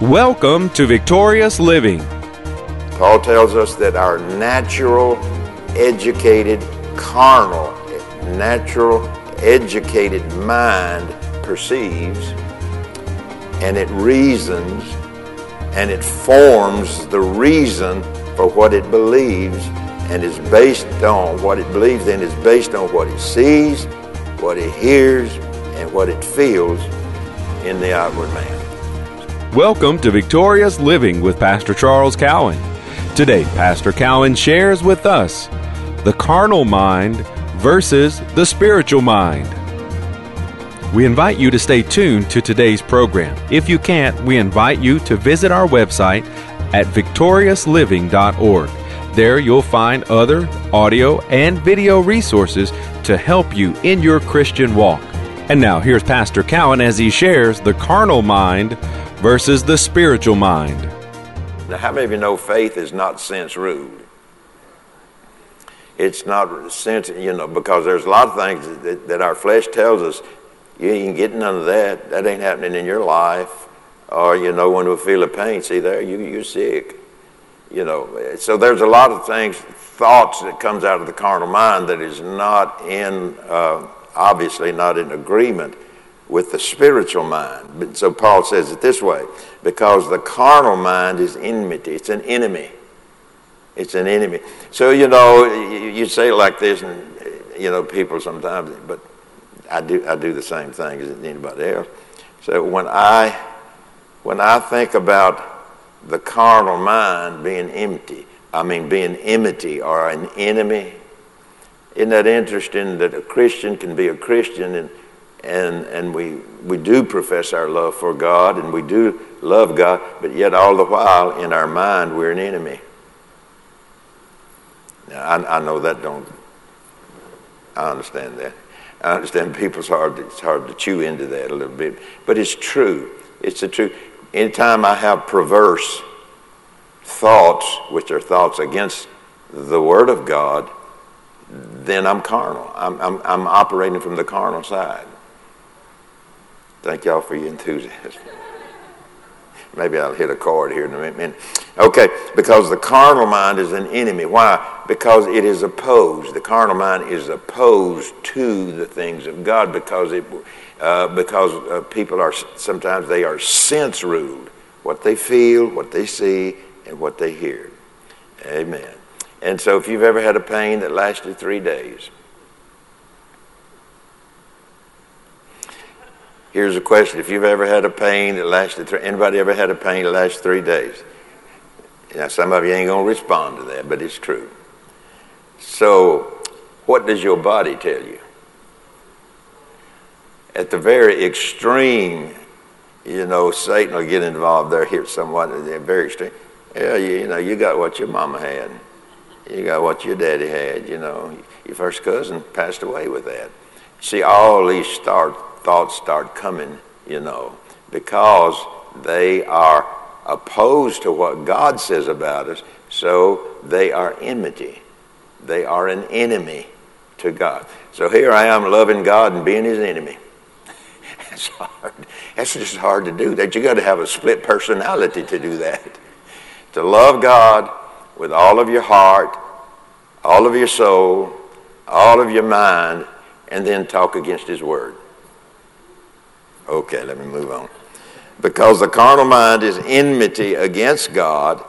Welcome to Victorious Living. Paul tells us that our natural, educated, carnal, natural, educated mind perceives and it reasons and it forms the reason for what it believes and is based on what it believes and is based on what it sees, what it hears, and what it feels in the outward man. Welcome to Victorious Living with Pastor Charles Cowan. Today, Pastor Cowan shares with us the carnal mind versus the spiritual mind. We invite you to stay tuned to today's program. If you can't, we invite you to visit our website at victoriousliving.org. There you'll find other audio and video resources to help you in your Christian walk. And now here's Pastor Cowan as he shares the carnal mind versus the spiritual mind. Now, how many of you know faith is not sense ruled? It's not sense, you know, because there's a lot of things that, that our flesh tells us you ain't getting none of that. That ain't happening in your life. Or, you know, when we feel a pain, see there, you, you're sick. You know, so there's a lot of things, thoughts that comes out of the carnal mind that is not in, uh, obviously not in agreement with the spiritual mind. But, so Paul says it this way because the carnal mind is enmity, it's an enemy. It's an enemy. So, you know, you, you say like this, and, you know, people sometimes, but I do, I do the same thing as anybody else. So when I, when I think about the carnal mind being empty, I mean being enmity or an enemy, isn't that interesting that a Christian can be a Christian and and, and we, we do profess our love for God and we do love God, but yet all the while in our mind we're an enemy. Now, I, I know that don't, I understand that. I understand people's hard, it's hard to chew into that a little bit, but it's true. It's the truth. Anytime I have perverse thoughts, which are thoughts against the Word of God, then I'm carnal. I'm, I'm, I'm operating from the carnal side. Thank y'all for your enthusiasm. Maybe I'll hit a chord here in a minute. Okay, because the carnal mind is an enemy. Why? Because it is opposed. The carnal mind is opposed to the things of God because it, uh, because uh, people are sometimes they are sense ruled. What they feel, what they see, and what they hear. Amen. And so, if you've ever had a pain that lasted three days, Here's a question. If you've ever had a pain that lasted three, anybody ever had a pain that lasted three days? Now, some of you ain't going to respond to that, but it's true. So, what does your body tell you? At the very extreme, you know, Satan will get involved there here somewhat. They're very extreme. Yeah, you, you know, you got what your mama had. You got what your daddy had, you know. Your first cousin passed away with that. See, all these start thoughts start coming, you know, because they are opposed to what God says about us, so they are enmity. They are an enemy to God. So here I am loving God and being his enemy. That's hard. That's just hard to do. That you got to have a split personality to do that. To love God with all of your heart, all of your soul, all of your mind, and then talk against his word. Okay, let me move on. Because the carnal mind is enmity against God,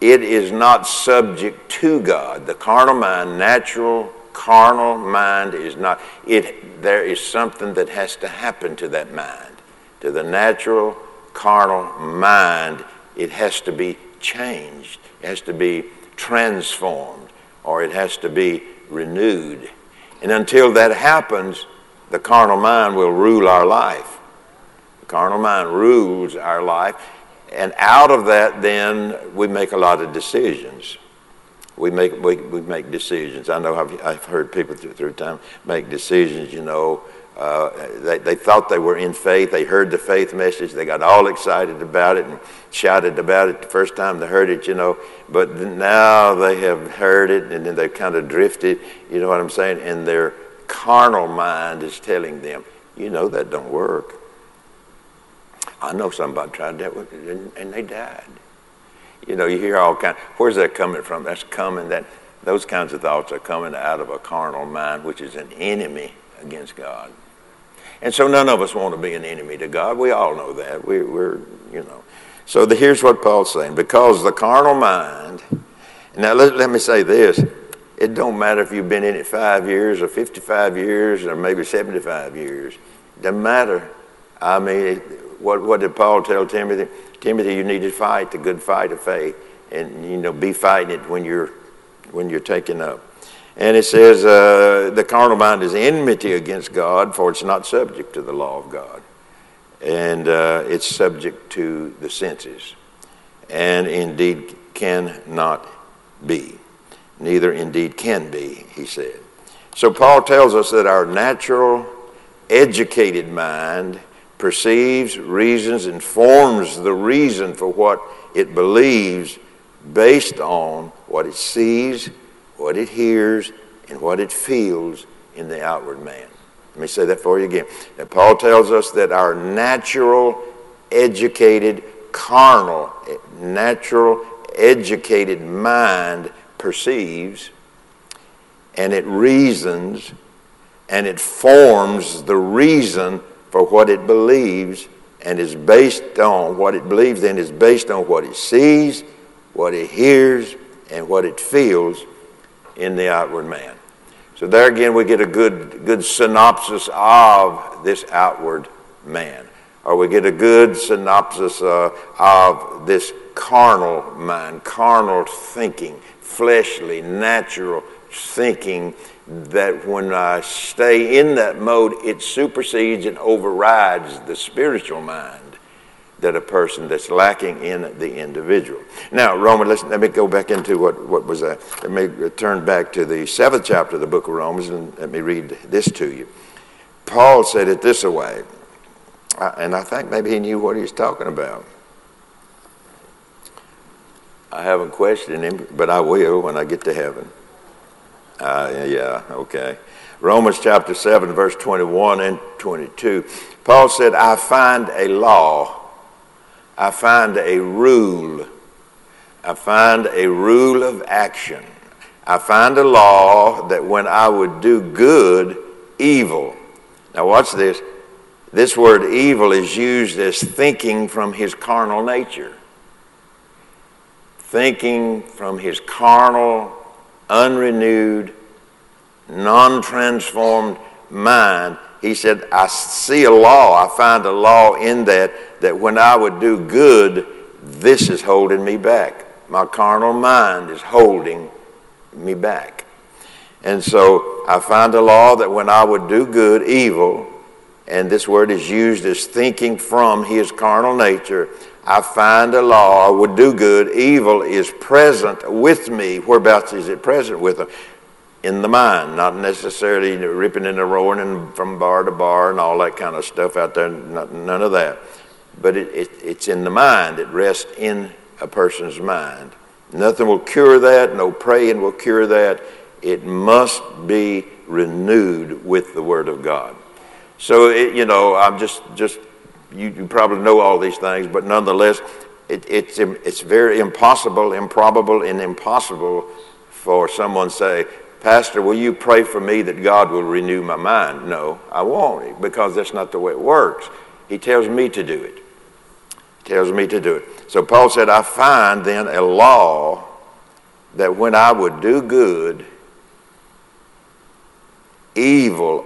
it is not subject to God. The carnal mind, natural carnal mind is not it there is something that has to happen to that mind. To the natural carnal mind, it has to be changed. It has to be transformed or it has to be renewed. And until that happens, the carnal mind will rule our life carnal mind rules our life. And out of that, then, we make a lot of decisions. We make, we, we make decisions. I know I've, I've heard people through, through time make decisions, you know. Uh, they, they thought they were in faith. They heard the faith message. They got all excited about it and shouted about it the first time they heard it, you know. But now they have heard it and then they've kind of drifted, you know what I'm saying? And their carnal mind is telling them, you know, that don't work. I know somebody tried that and, and they died. You know, you hear all kinds. Where's that coming from? That's coming that those kinds of thoughts are coming out of a carnal mind, which is an enemy against God. And so none of us want to be an enemy to God. We all know that. We, are you know. So the, here's what Paul's saying. Because the carnal mind, now let, let me say this. It don't matter if you've been in it five years or 55 years or maybe 75 years. It doesn't matter. I mean, what, what did Paul tell Timothy? Timothy, you need to fight the good fight of faith. And, you know, be fighting it when you're, when you're taken up. And it says, uh, the carnal mind is enmity against God, for it's not subject to the law of God. And uh, it's subject to the senses. And indeed cannot be. Neither indeed can be, he said. So Paul tells us that our natural, educated mind perceives, reasons, and forms the reason for what it believes based on what it sees, what it hears, and what it feels in the outward man. Let me say that for you again. Now, Paul tells us that our natural, educated, carnal, natural, educated mind perceives and it reasons and it forms the reason for what it believes and is based on what it believes then is based on what it sees, what it hears, and what it feels in the outward man. So there again, we get a good, good synopsis of this outward man. Or we get a good synopsis uh, of this carnal mind, carnal thinking, fleshly, natural thinking that when I stay in that mode, it supersedes and overrides the spiritual mind that a person that's lacking in the individual. Now, Roman, listen, let me go back into what, what was that. Let me turn back to the seventh chapter of the book of Romans and let me read this to you. Paul said it this way, and I think maybe he knew what he was talking about. I haven't questioned him, but I will when I get to heaven. Uh, yeah, okay. Romans chapter 7, verse 21 and 22. Paul said, I find a law I find a rule. I find a rule of action. I find a law that when I would do good, evil. Now, watch this. This word evil is used as thinking from his carnal nature. Thinking from his carnal, unrenewed, non transformed mind he said, I see a law. I find a law in that, that when I would do good, this is holding me back. My carnal mind is holding me back. And so I find a law that when I would do good, evil, and this word is used as thinking from his carnal nature, I find a law, I would do good, evil is present with me. Whereabouts is it present with them? in the mind, not necessarily ripping and roaring and from bar to bar and all that kind of stuff out there, none of that. But it, it, it's in the mind, it rests in a person's mind. Nothing will cure that, no praying will cure that. It must be renewed with the Word of God. So, it, you know, I'm just, just you, you probably know all these things, but nonetheless, it, it's, it's very impossible, improbable, and impossible for someone to say, Pastor, will you pray for me that God will renew my mind? No, I won't, because that's not the way it works. He tells me to do it. He tells me to do it. So Paul said, I find then a law that when I would do good, evil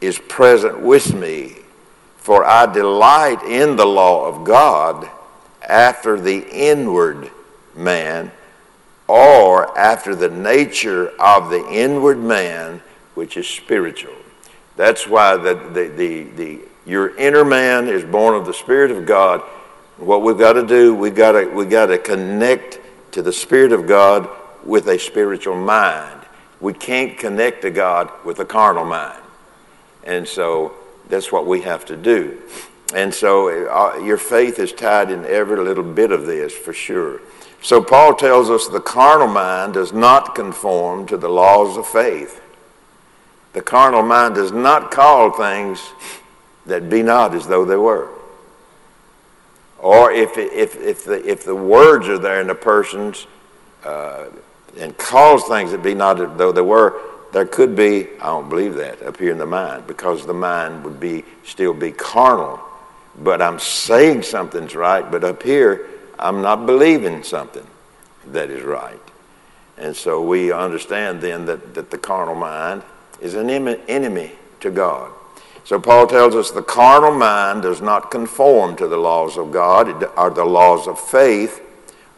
is present with me, for I delight in the law of God after the inward man or after the nature of the inward man, which is spiritual. That's why the, the, the, the, your inner man is born of the Spirit of God. What we've got to do, we've got to, we've got to connect to the Spirit of God with a spiritual mind. We can't connect to God with a carnal mind. And so that's what we have to do. And so uh, your faith is tied in every little bit of this for sure. So Paul tells us the carnal mind does not conform to the laws of faith. The carnal mind does not call things that be not as though they were. or if, if, if, the, if the words are there in the person's uh, and cause things that be not as though they were, there could be, I don't believe that, up here in the mind, because the mind would be still be carnal. But I'm saying something's right, but up here, I'm not believing something that is right. And so we understand then that, that the carnal mind is an enemy to God. So Paul tells us the carnal mind does not conform to the laws of God or the laws of faith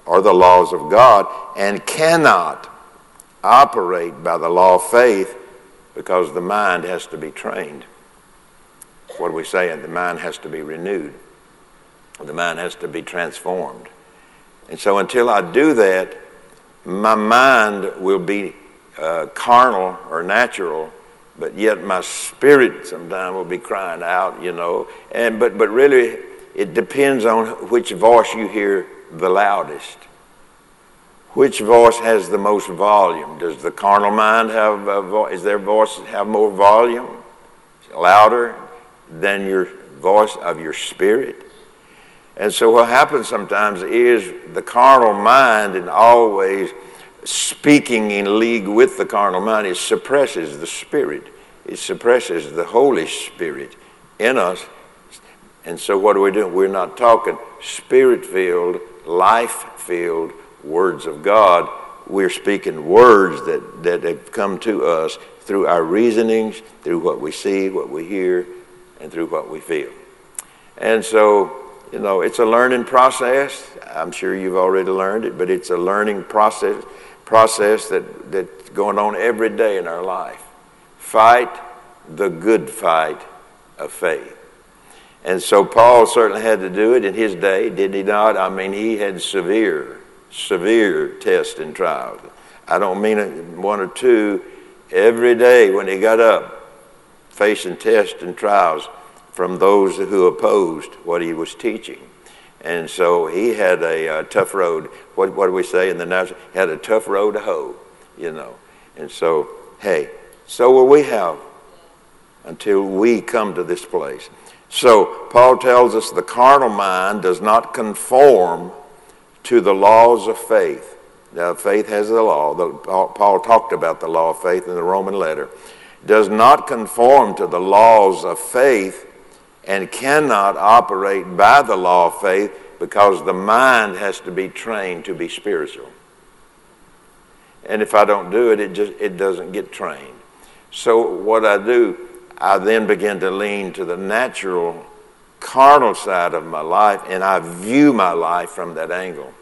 or the laws of God and cannot operate by the law of faith because the mind has to be trained. What are we saying? The mind has to be renewed. The mind has to be transformed. And so until I do that, my mind will be uh, carnal or natural but yet my spirit sometimes will be crying out, you know. And but but really, it depends on which voice you hear the loudest. Which voice has the most volume? Does the carnal mind have a is their voice have more volume, louder than your voice of your spirit? And so what happens sometimes is the carnal mind and always speaking in league with the carnal mind, it suppresses the spirit. It suppresses the Holy Spirit in us. And so, what are we doing? We're not talking spirit filled, life filled words of God. We're speaking words that, that have come to us through our reasonings, through what we see, what we hear, and through what we feel. And so, you know, it's a learning process. I'm sure you've already learned it, but it's a learning process process that, that's going on every day in our life. Fight the good fight of faith. And so Paul certainly had to do it in his day, did he not? I mean, he had severe, severe tests and trials. I don't mean one or two. Every day when he got up, facing tests and trials from those who opposed what he was teaching. And so he had a, a uh, tough road. What, what do we say in the? He had a tough road to hoe, you know. And so, hey, so will we have until we come to this place. So, Paul tells us the carnal mind does not conform to the laws of faith. Now, faith has the law. Paul talked about the law of faith in the Roman letter. Does not conform to the laws of faith and cannot operate by the law of faith because the mind has to be trained to be spiritual. And if I don't do it, it just it doesn't get trained. So what I do, I then begin to lean to the natural carnal side of my life and I view my life from that angle.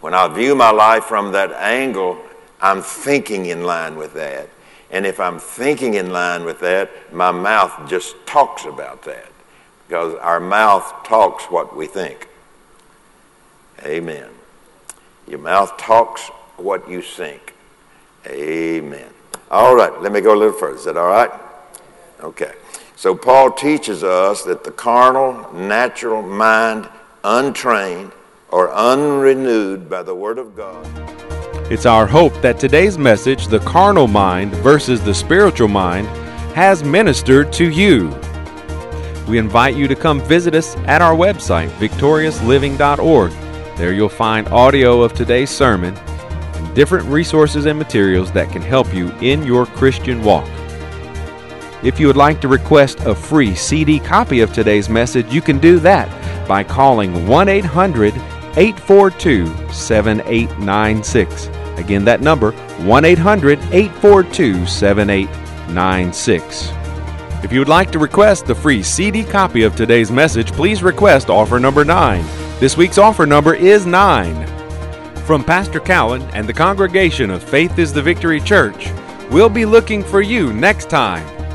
When I view my life from that angle, I'm thinking in line with that. And if I'm thinking in line with that, my mouth just talks about that. Because our mouth talks what we think. Amen. Your mouth talks what you think. Amen. All right, let me go a little further. Is that all right? Okay. So Paul teaches us that the carnal, natural mind, untrained, or unrenewed by the Word of God it's our hope that today's message, The Carnal Mind versus the Spiritual Mind, has ministered to you. We invite you to come visit us at our website, victoriousliving.org. There you'll find audio of today's sermon and different resources and materials that can help you in your Christian walk. If you would like to request a free CD copy of today's message, you can do that by calling 1 800 842 7896. Again, that number 1 800 842 7896. If you would like to request the free CD copy of today's message, please request offer number 9. This week's offer number is 9. From Pastor Cowan and the congregation of Faith is the Victory Church, we'll be looking for you next time